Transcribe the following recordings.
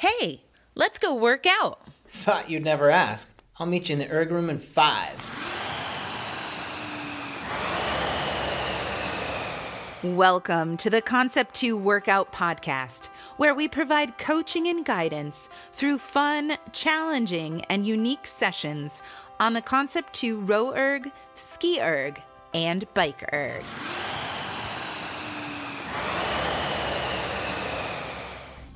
Hey, let's go work out. Thought you'd never ask. I'll meet you in the erg room in five. Welcome to the Concept 2 Workout Podcast, where we provide coaching and guidance through fun, challenging, and unique sessions on the Concept 2 row erg, ski erg, and bike erg.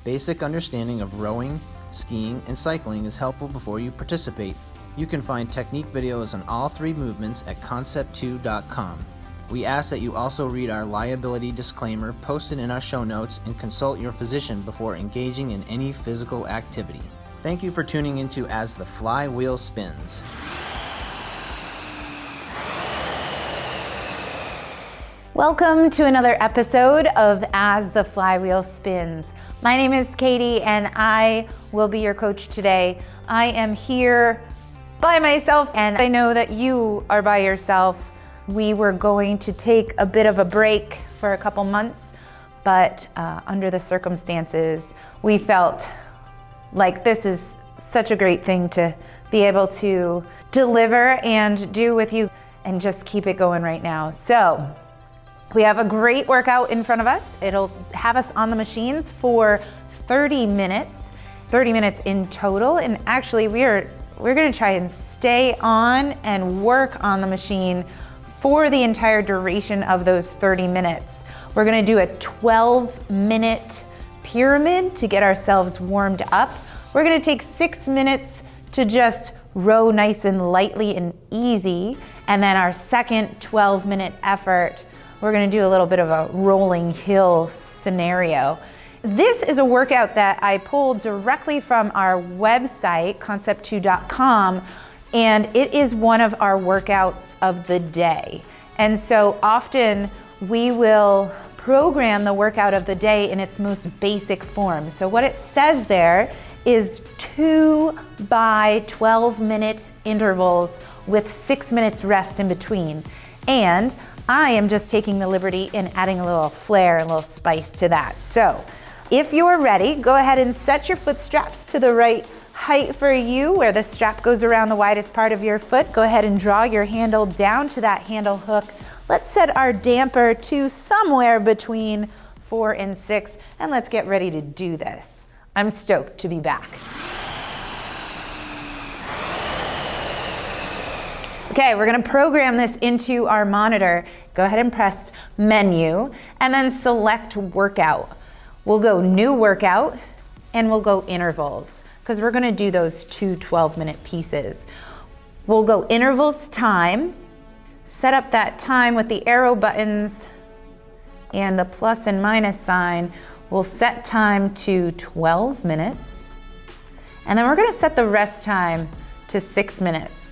Basic understanding of rowing, skiing, and cycling is helpful before you participate. You can find technique videos on all three movements at concept2.com. We ask that you also read our liability disclaimer posted in our show notes and consult your physician before engaging in any physical activity. Thank you for tuning into As the Flywheel Spins. Welcome to another episode of As the Flywheel Spins. My name is Katie and I will be your coach today. I am here by myself and I know that you are by yourself. We were going to take a bit of a break for a couple months, but uh, under the circumstances, we felt like this is such a great thing to be able to deliver and do with you and just keep it going right now. So, we have a great workout in front of us. It'll have us on the machines for 30 minutes, 30 minutes in total. And actually, we are we're going to try and stay on and work on the machine for the entire duration of those 30 minutes. We're going to do a 12 minute pyramid to get ourselves warmed up. We're going to take 6 minutes to just row nice and lightly and easy, and then our second 12 minute effort we're gonna do a little bit of a rolling hill scenario. This is a workout that I pulled directly from our website, concept2.com, and it is one of our workouts of the day. And so often we will program the workout of the day in its most basic form. So what it says there is two by 12 minute intervals with six minutes rest in between. And I am just taking the liberty and adding a little flair and a little spice to that. So if you're ready, go ahead and set your foot straps to the right height for you where the strap goes around the widest part of your foot. Go ahead and draw your handle down to that handle hook. Let's set our damper to somewhere between four and six, and let's get ready to do this. I'm stoked to be back. Okay, we're gonna program this into our monitor. Go ahead and press menu and then select workout. We'll go new workout and we'll go intervals because we're gonna do those two 12 minute pieces. We'll go intervals time, set up that time with the arrow buttons and the plus and minus sign. We'll set time to 12 minutes and then we're gonna set the rest time to six minutes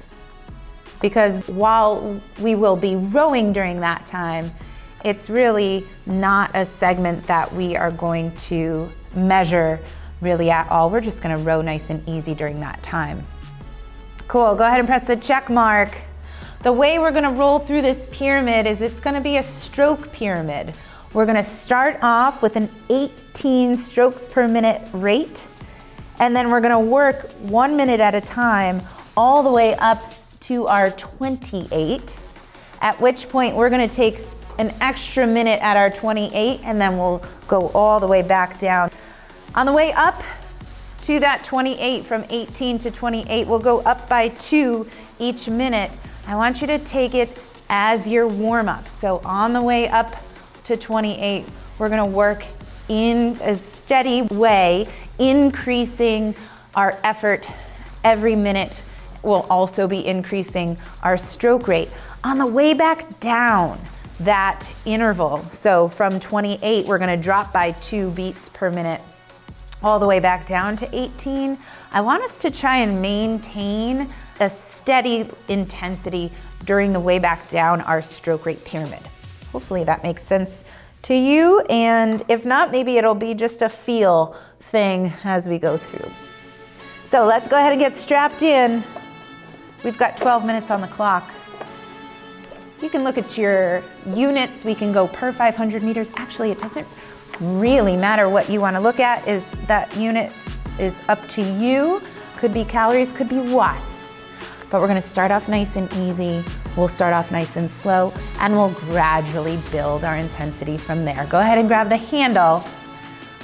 because while we will be rowing during that time, it's really not a segment that we are going to measure really at all. We're just gonna row nice and easy during that time. Cool, go ahead and press the check mark. The way we're gonna roll through this pyramid is it's gonna be a stroke pyramid. We're gonna start off with an 18 strokes per minute rate, and then we're gonna work one minute at a time all the way up to our 28, at which point we're gonna take an extra minute at our 28 and then we'll go all the way back down. On the way up to that 28, from 18 to 28, we'll go up by two each minute. I want you to take it as your warm up. So on the way up to 28, we're gonna work in a steady way, increasing our effort every minute will also be increasing our stroke rate. On the way back down, that interval, so from 28, we're gonna drop by two beats per minute all the way back down to 18. I want us to try and maintain a steady intensity during the way back down our stroke rate pyramid. Hopefully that makes sense to you, and if not, maybe it'll be just a feel thing as we go through. So let's go ahead and get strapped in. We've got 12 minutes on the clock. You can look at your units. We can go per 500 meters. Actually, it doesn't really matter what you want to look at is that unit is up to you. Could be calories, could be watts. But we're gonna start off nice and easy. We'll start off nice and slow, and we'll gradually build our intensity from there. Go ahead and grab the handle.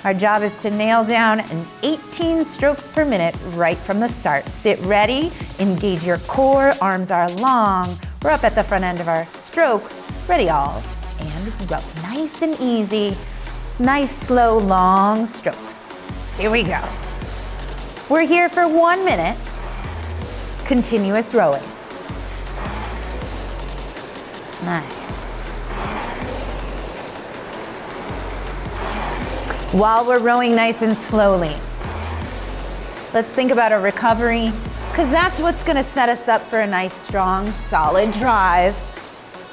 Our job is to nail down an 18 strokes per minute right from the start. Sit ready, engage your core, arms are long. We're up at the front end of our stroke. Ready all, and go. Nice and easy. Nice, slow, long strokes. Here we go. We're here for one minute. Continuous rowing. Nice. While we're rowing nice and slowly, let's think about a recovery because that's what's going to set us up for a nice, strong, solid drive.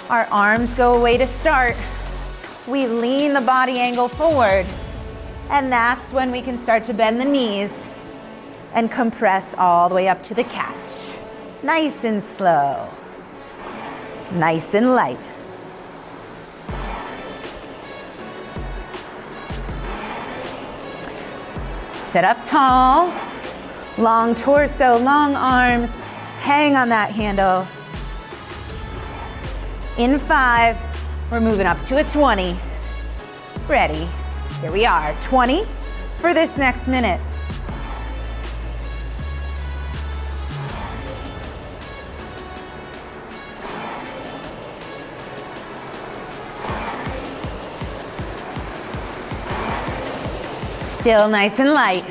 Our arms go away to start. We lean the body angle forward, and that's when we can start to bend the knees and compress all the way up to the catch. Nice and slow, nice and light. Sit up tall, long torso, long arms. Hang on that handle. In five, we're moving up to a 20. Ready. Here we are, 20 for this next minute. Still nice and light.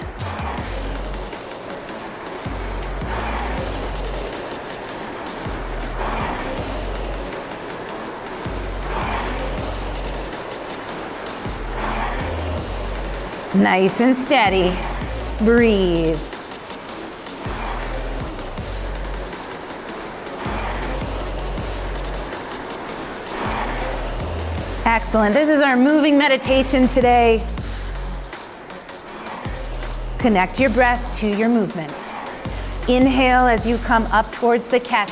Nice and steady. Breathe. Excellent. This is our moving meditation today. Connect your breath to your movement. Inhale as you come up towards the catch.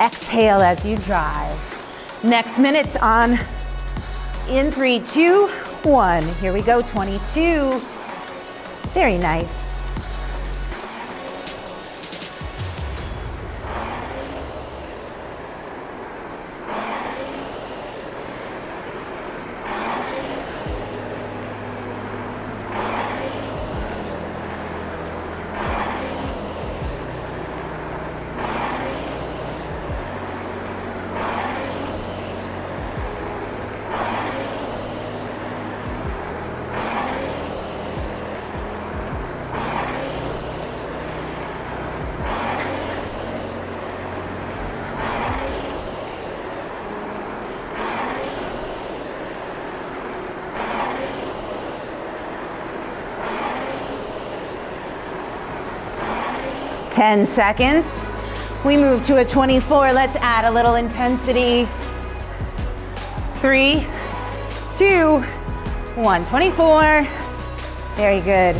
Exhale as you drive. Next minute's on. In three, two, one. Here we go, 22. Very nice. Ten seconds. We move to a 24. Let's add a little intensity. Three, two, one. 24. Very good.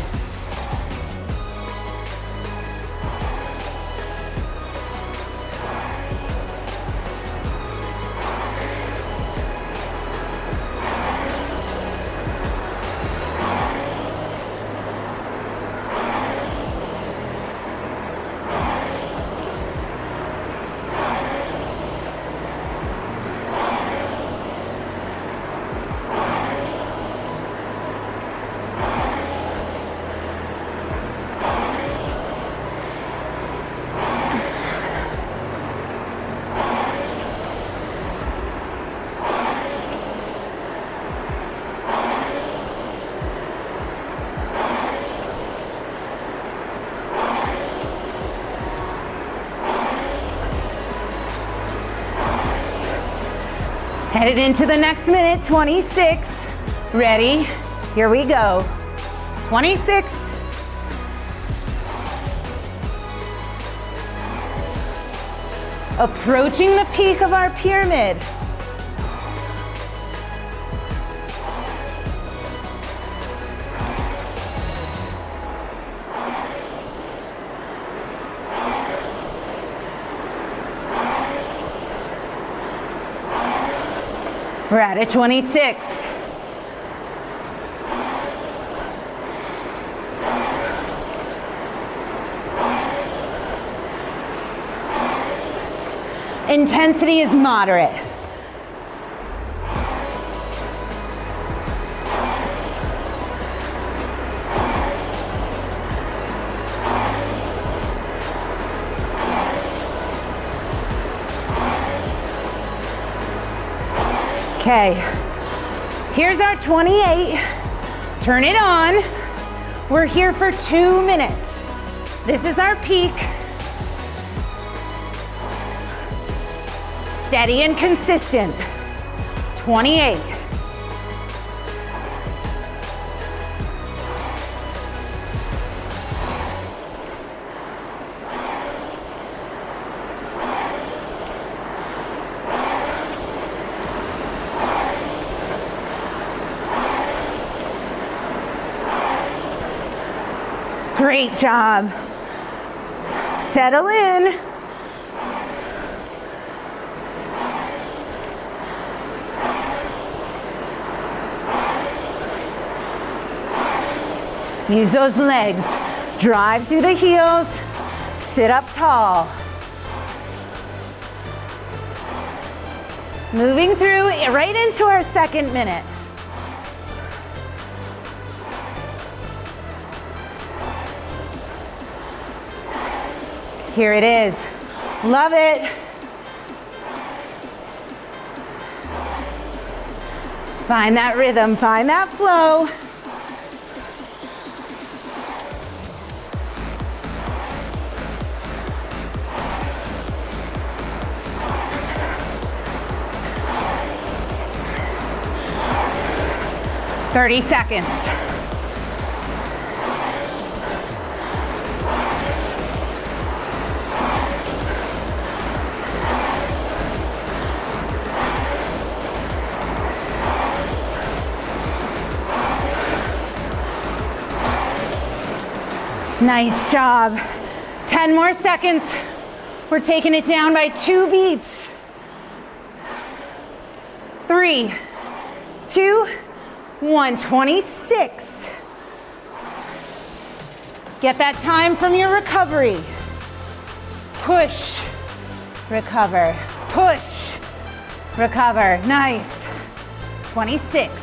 Headed into the next minute, 26. Ready? Here we go. 26. Approaching the peak of our pyramid. at 26. Intensity is moderate. Okay, here's our 28. Turn it on. We're here for two minutes. This is our peak. Steady and consistent. 28. Great job. Settle in. Use those legs. Drive through the heels. Sit up tall. Moving through right into our second minute. Here it is. Love it. Find that rhythm, find that flow. Thirty seconds. Nice job. 10 more seconds. We're taking it down by two beats. Three, two, one. 26. Get that time from your recovery. Push, recover, push, recover. Nice. 26.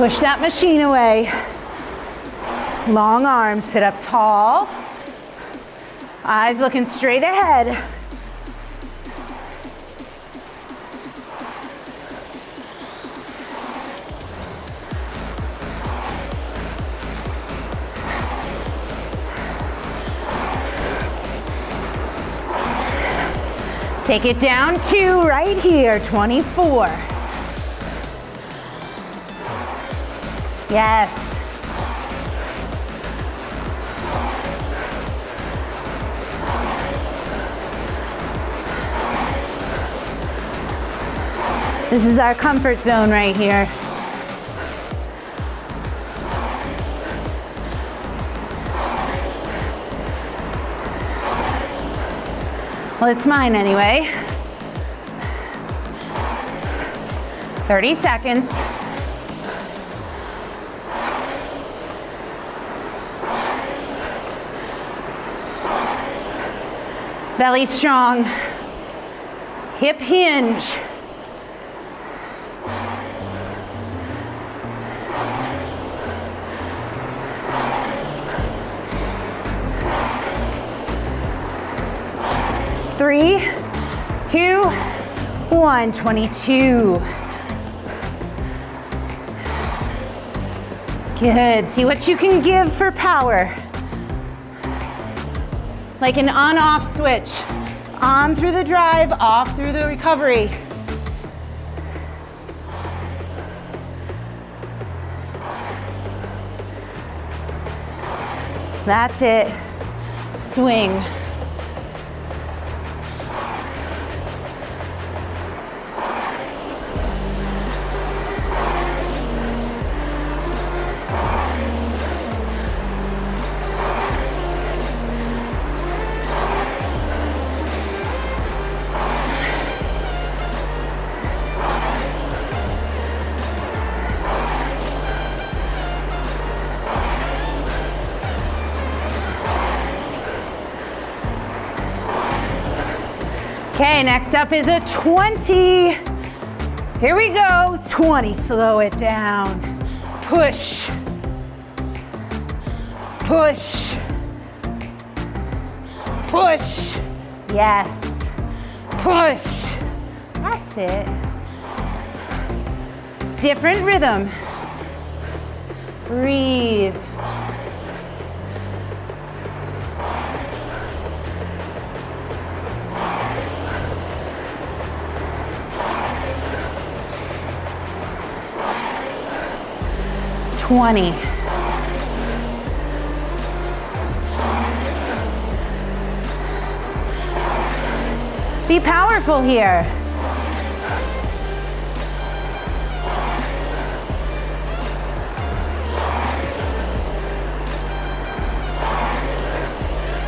Push that machine away. Long arms, sit up tall. Eyes looking straight ahead. Take it down to right here, 24. Yes. This is our comfort zone right here. Well, it's mine anyway. 30 seconds. Belly strong. Hip hinge. Three, two, one, 22. Good. See what you can give for power. Like an on off switch. On through the drive, off through the recovery. That's it. Swing. Okay, next up is a 20. Here we go. 20. Slow it down. Push. Push. Push. Yes. Push. That's it. Different rhythm. Breathe. Twenty. Be powerful here.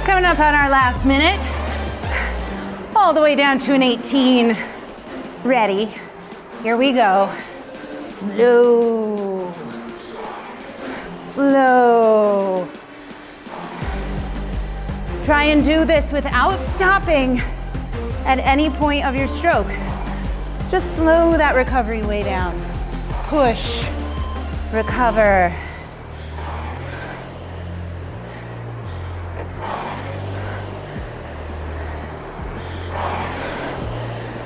Coming up on our last minute. All the way down to an 18. Ready. Here we go. Slow. Slow. Try and do this without stopping at any point of your stroke. Just slow that recovery way down. Push, recover.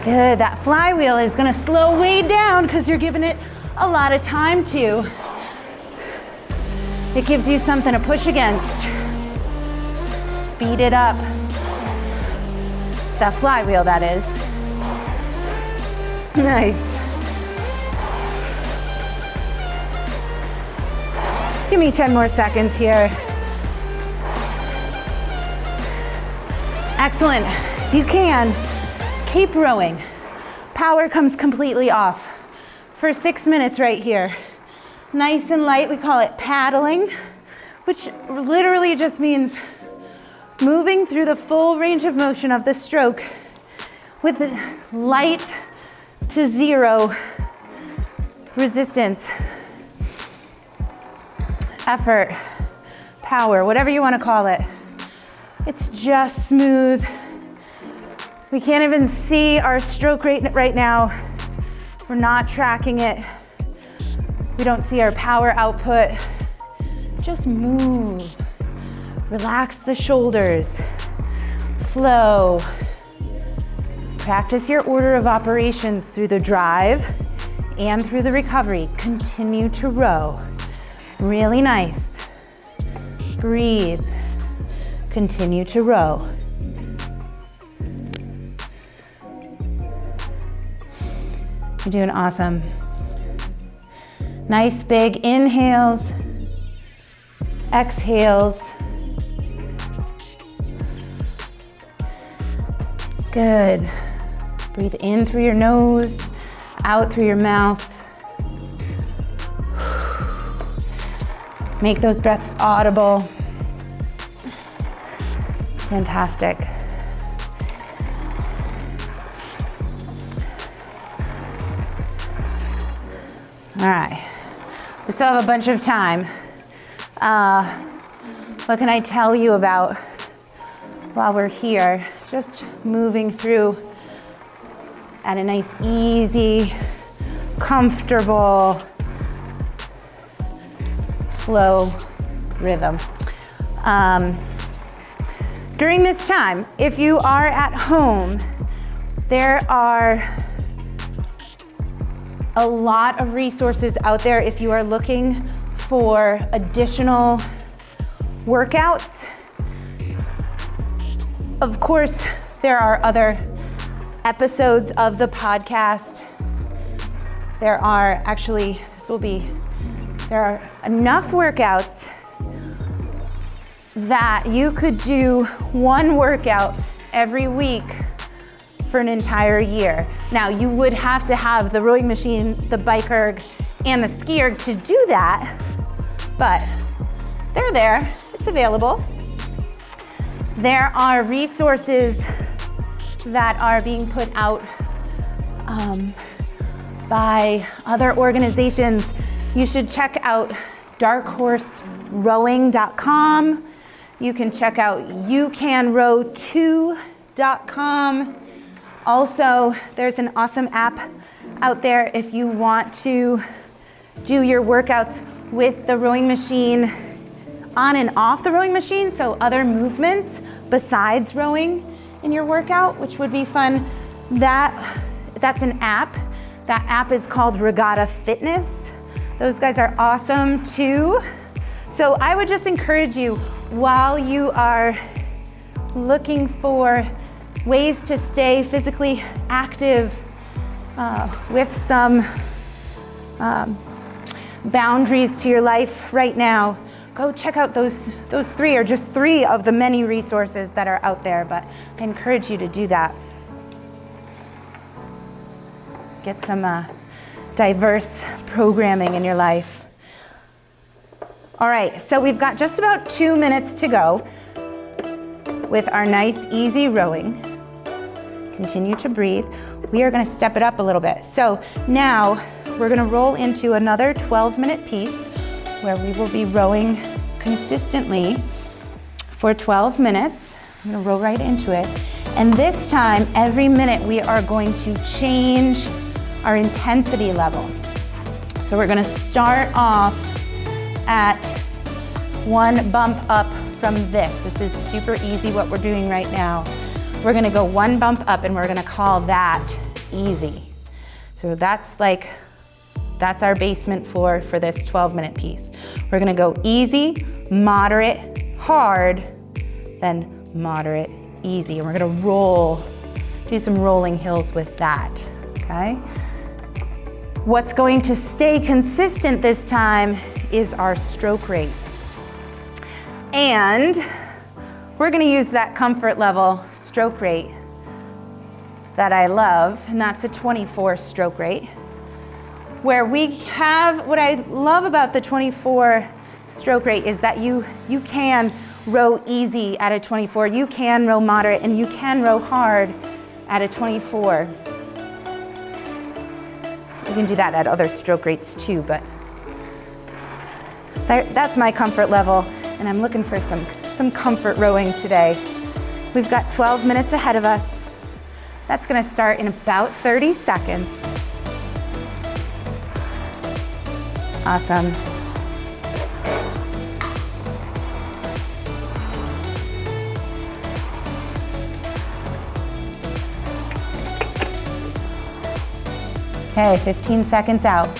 Good, that flywheel is gonna slow way down because you're giving it a lot of time to. It gives you something to push against. Speed it up. That flywheel, that is. Nice. Give me 10 more seconds here. Excellent. If you can, keep rowing. Power comes completely off for six minutes right here. Nice and light, we call it paddling, which literally just means moving through the full range of motion of the stroke with light to zero resistance, effort, power, whatever you want to call it. It's just smooth. We can't even see our stroke rate right now. We're not tracking it. We don't see our power output. Just move. Relax the shoulders. Flow. Practice your order of operations through the drive and through the recovery. Continue to row. Really nice. Breathe. Continue to row. You're doing awesome. Nice big inhales, exhales. Good. Breathe in through your nose, out through your mouth. Make those breaths audible. Fantastic. Still have a bunch of time. Uh, what can I tell you about while we're here? Just moving through at a nice, easy, comfortable flow rhythm. Um, during this time, if you are at home, there are a lot of resources out there if you are looking for additional workouts. Of course, there are other episodes of the podcast. There are actually, this will be, there are enough workouts that you could do one workout every week for an entire year. Now, you would have to have the rowing machine, the bike erg, and the ski erg to do that, but they're there, it's available. There are resources that are being put out um, by other organizations. You should check out darkhorserowing.com. You can check out youcanrow2.com. Also, there's an awesome app out there if you want to do your workouts with the rowing machine on and off the rowing machine, so other movements besides rowing in your workout, which would be fun. That that's an app. That app is called Regatta Fitness. Those guys are awesome too. So I would just encourage you while you are looking for ways to stay physically active uh, with some um, boundaries to your life right now, go check out those, those three, or just three of the many resources that are out there. But I encourage you to do that. Get some uh, diverse programming in your life. All right, so we've got just about two minutes to go with our nice, easy rowing. Continue to breathe. We are gonna step it up a little bit. So now we're gonna roll into another 12 minute piece where we will be rowing consistently for 12 minutes. I'm gonna roll right into it. And this time, every minute, we are going to change our intensity level. So we're gonna start off at one bump up from this. This is super easy what we're doing right now. We're gonna go one bump up and we're gonna call that easy. So that's like, that's our basement floor for this 12 minute piece. We're gonna go easy, moderate, hard, then moderate, easy. And we're gonna roll, do some rolling hills with that, okay? What's going to stay consistent this time is our stroke rate. And we're gonna use that comfort level stroke rate that I love, and that's a 24 stroke rate. Where we have, what I love about the 24 stroke rate is that you, you can row easy at a 24, you can row moderate, and you can row hard at a 24. You can do that at other stroke rates too, but that's my comfort level, and I'm looking for some, some comfort rowing today. We've got 12 minutes ahead of us. That's gonna start in about 30 seconds. Awesome. Okay, 15 seconds out.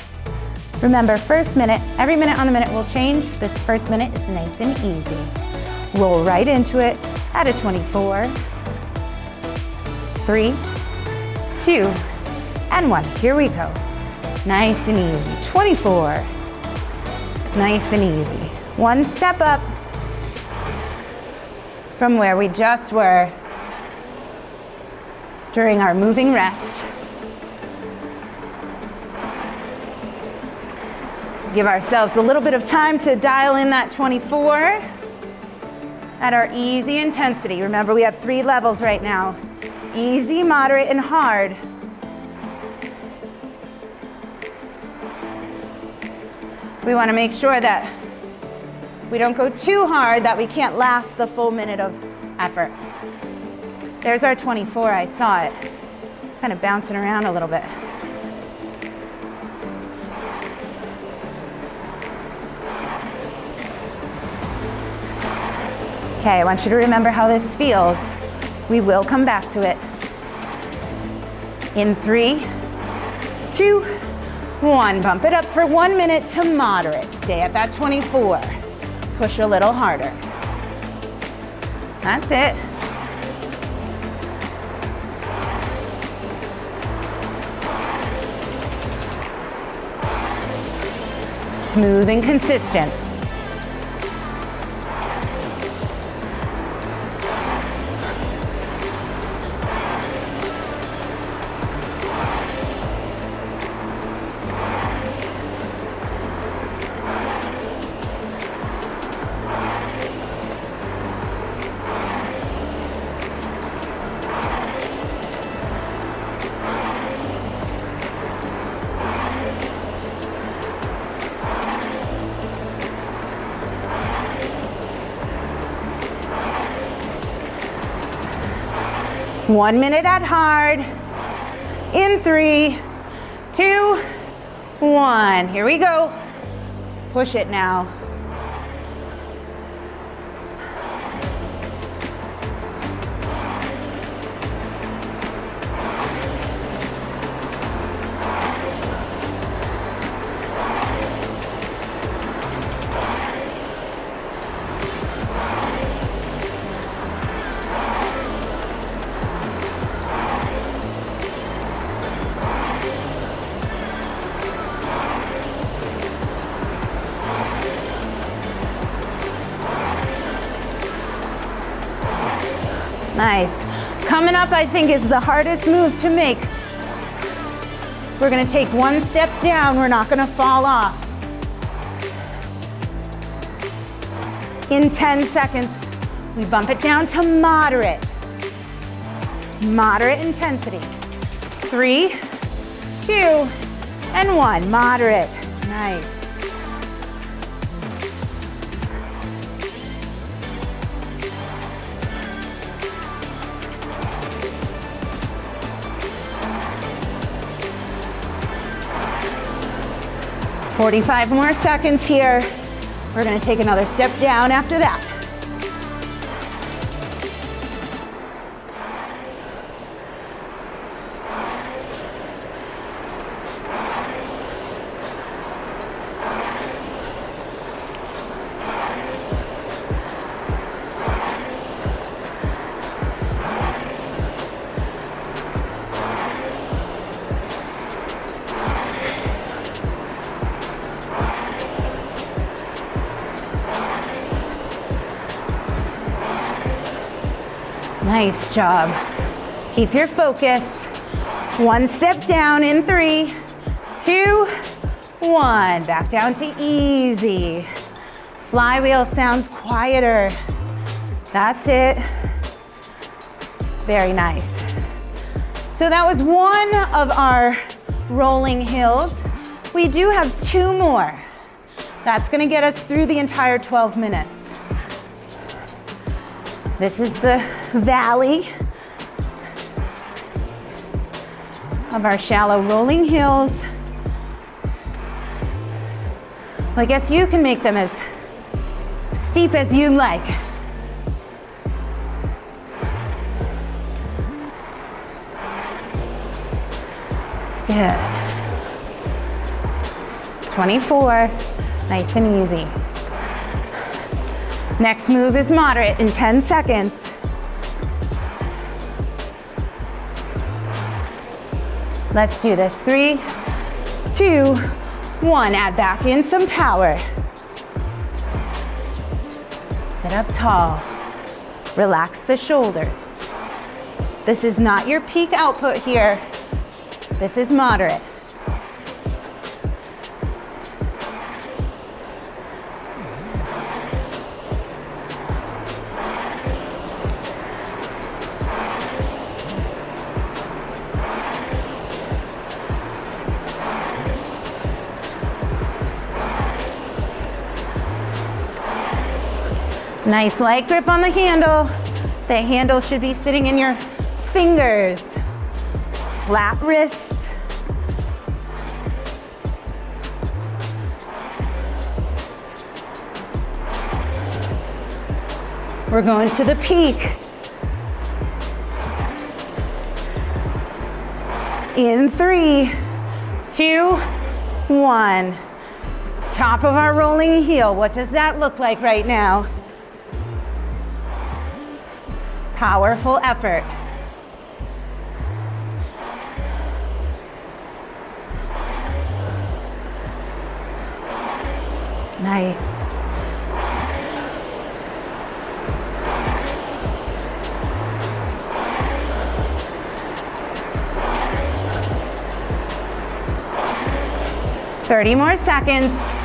Remember, first minute, every minute on the minute will change. This first minute is nice and easy. Roll right into it at a 24. Three, two, and one. Here we go. Nice and easy. 24. Nice and easy. One step up from where we just were during our moving rest. Give ourselves a little bit of time to dial in that 24 at our easy intensity. Remember, we have three levels right now easy, moderate, and hard. We want to make sure that we don't go too hard that we can't last the full minute of effort. There's our 24, I saw it. Kind of bouncing around a little bit. Okay, I want you to remember how this feels. We will come back to it. In three, two, one. Bump it up for one minute to moderate. Stay at that 24. Push a little harder. That's it. Smooth and consistent. One minute at hard. In three, two, one. Here we go. Push it now. I think, is the hardest move to make. We're gonna take one step down. We're not gonna fall off. In 10 seconds, we bump it down to moderate. Moderate intensity. Three, two, and one. Moderate. Nice. 45 more seconds here. We're gonna take another step down after that. Job. Keep your focus. One step down in three, two, one. Back down to easy. Flywheel sounds quieter. That's it. Very nice. So that was one of our rolling hills. We do have two more. That's gonna get us through the entire 12 minutes. This is the valley of our shallow rolling hills. Well, I guess you can make them as steep as you like. Good. 24, nice and easy. Next move is moderate in 10 seconds. Let's do this. Three, two, one. Add back in some power. Sit up tall. Relax the shoulders. This is not your peak output here. This is moderate. Nice light grip on the handle. The handle should be sitting in your fingers. Flat wrists. We're going to the peak. In three, two, one. Top of our rolling heel. What does that look like right now? Powerful effort. Nice. Thirty more seconds.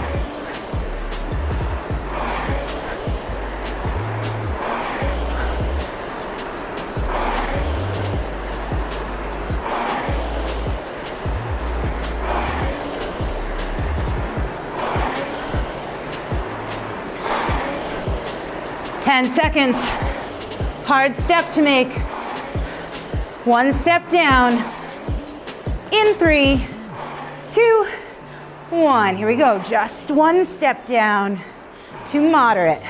Ten seconds. Hard step to make. One step down. In three, two, one. Here we go. Just one step down to moderate.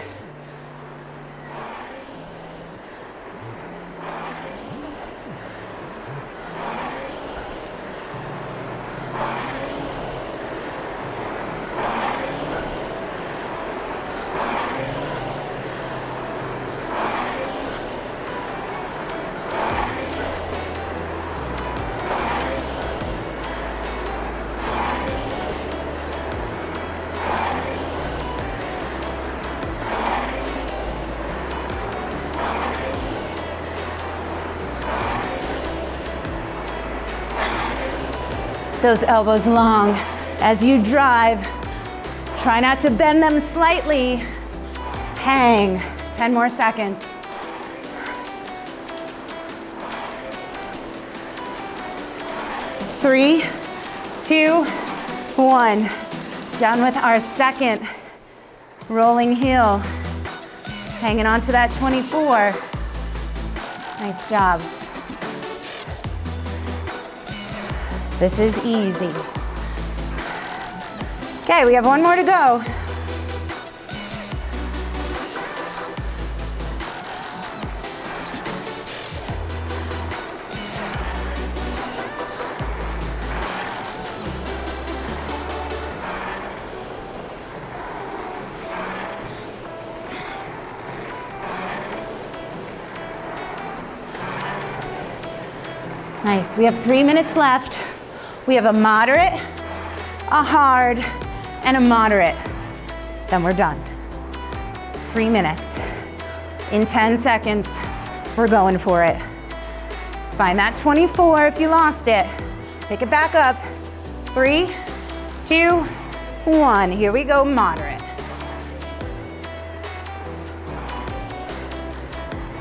Those elbows long. As you drive, try not to bend them slightly. Hang. 10 more seconds. Three, two, one. Down with our second rolling hill. Hanging on to that 24. Nice job. This is easy. Okay, we have one more to go. Nice, we have three minutes left. We have a moderate, a hard, and a moderate. Then we're done. Three minutes. In 10 seconds, we're going for it. Find that 24 if you lost it. Pick it back up. Three, two, one. Here we go, moderate.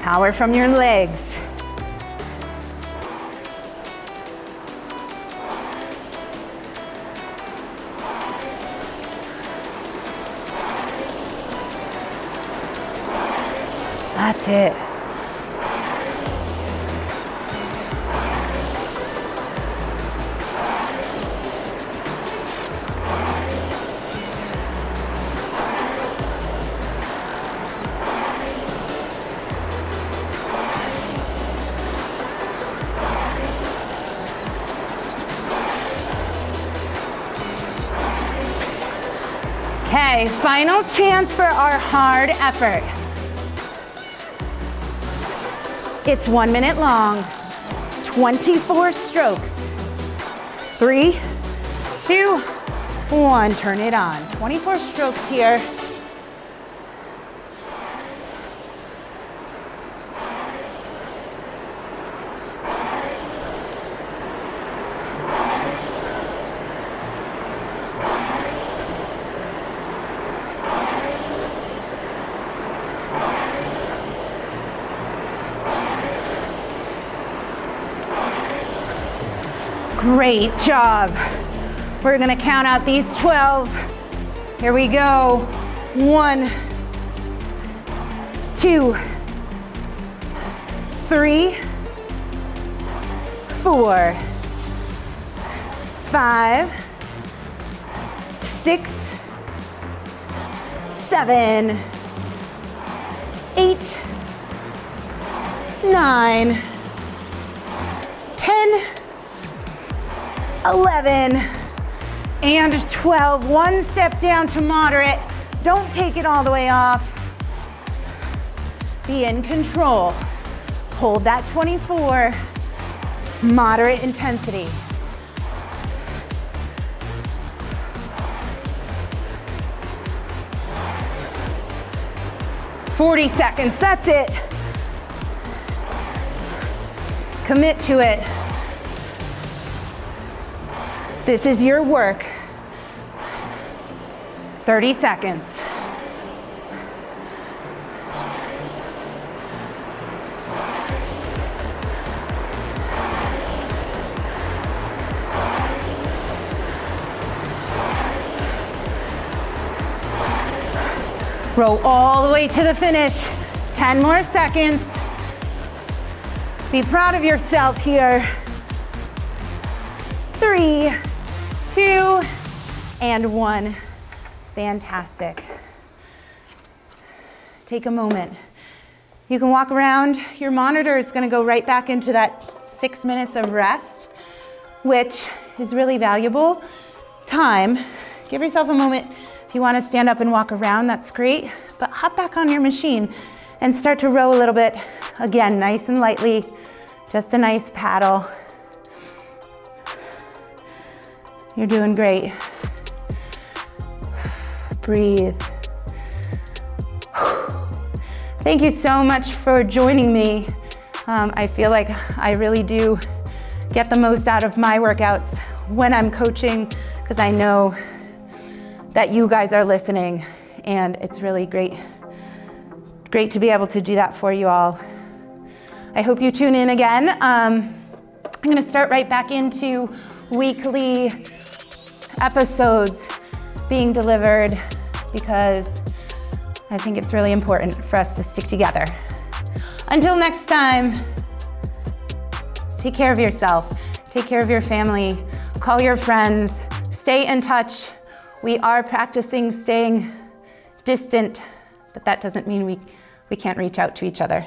Power from your legs. Okay, final chance for our hard effort. It's one minute long, 24 strokes. Three, two, one, turn it on. 24 strokes here. Great job. We're gonna count out these 12. Here we go. One, two, three, four, five, six, seven, eight, nine, 11, and 12. One step down to moderate. Don't take it all the way off. Be in control. Hold that 24. Moderate intensity. Forty seconds, that's it. Commit to it. This is your work. 30 seconds. Row all the way to the finish. 10 more seconds. Be proud of yourself here. Three, two, and one. Fantastic. Take a moment. You can walk around. Your monitor is going to go right back into that six minutes of rest, which is really valuable time. Give yourself a moment. If you want to stand up and walk around, that's great. But hop back on your machine and start to row a little bit. Again, nice and lightly, just a nice paddle. You're doing great. Breathe. Thank you so much for joining me. Um, I feel like I really do get the most out of my workouts when I'm coaching because I know that you guys are listening and it's really great great to be able to do that for you all. I hope you tune in again. Um, I'm going to start right back into weekly episodes being delivered because I think it's really important for us to stick together. Until next time, take care of yourself, take care of your family, call your friends, stay in touch. We are practicing staying distant, but that doesn't mean we, we can't reach out to each other.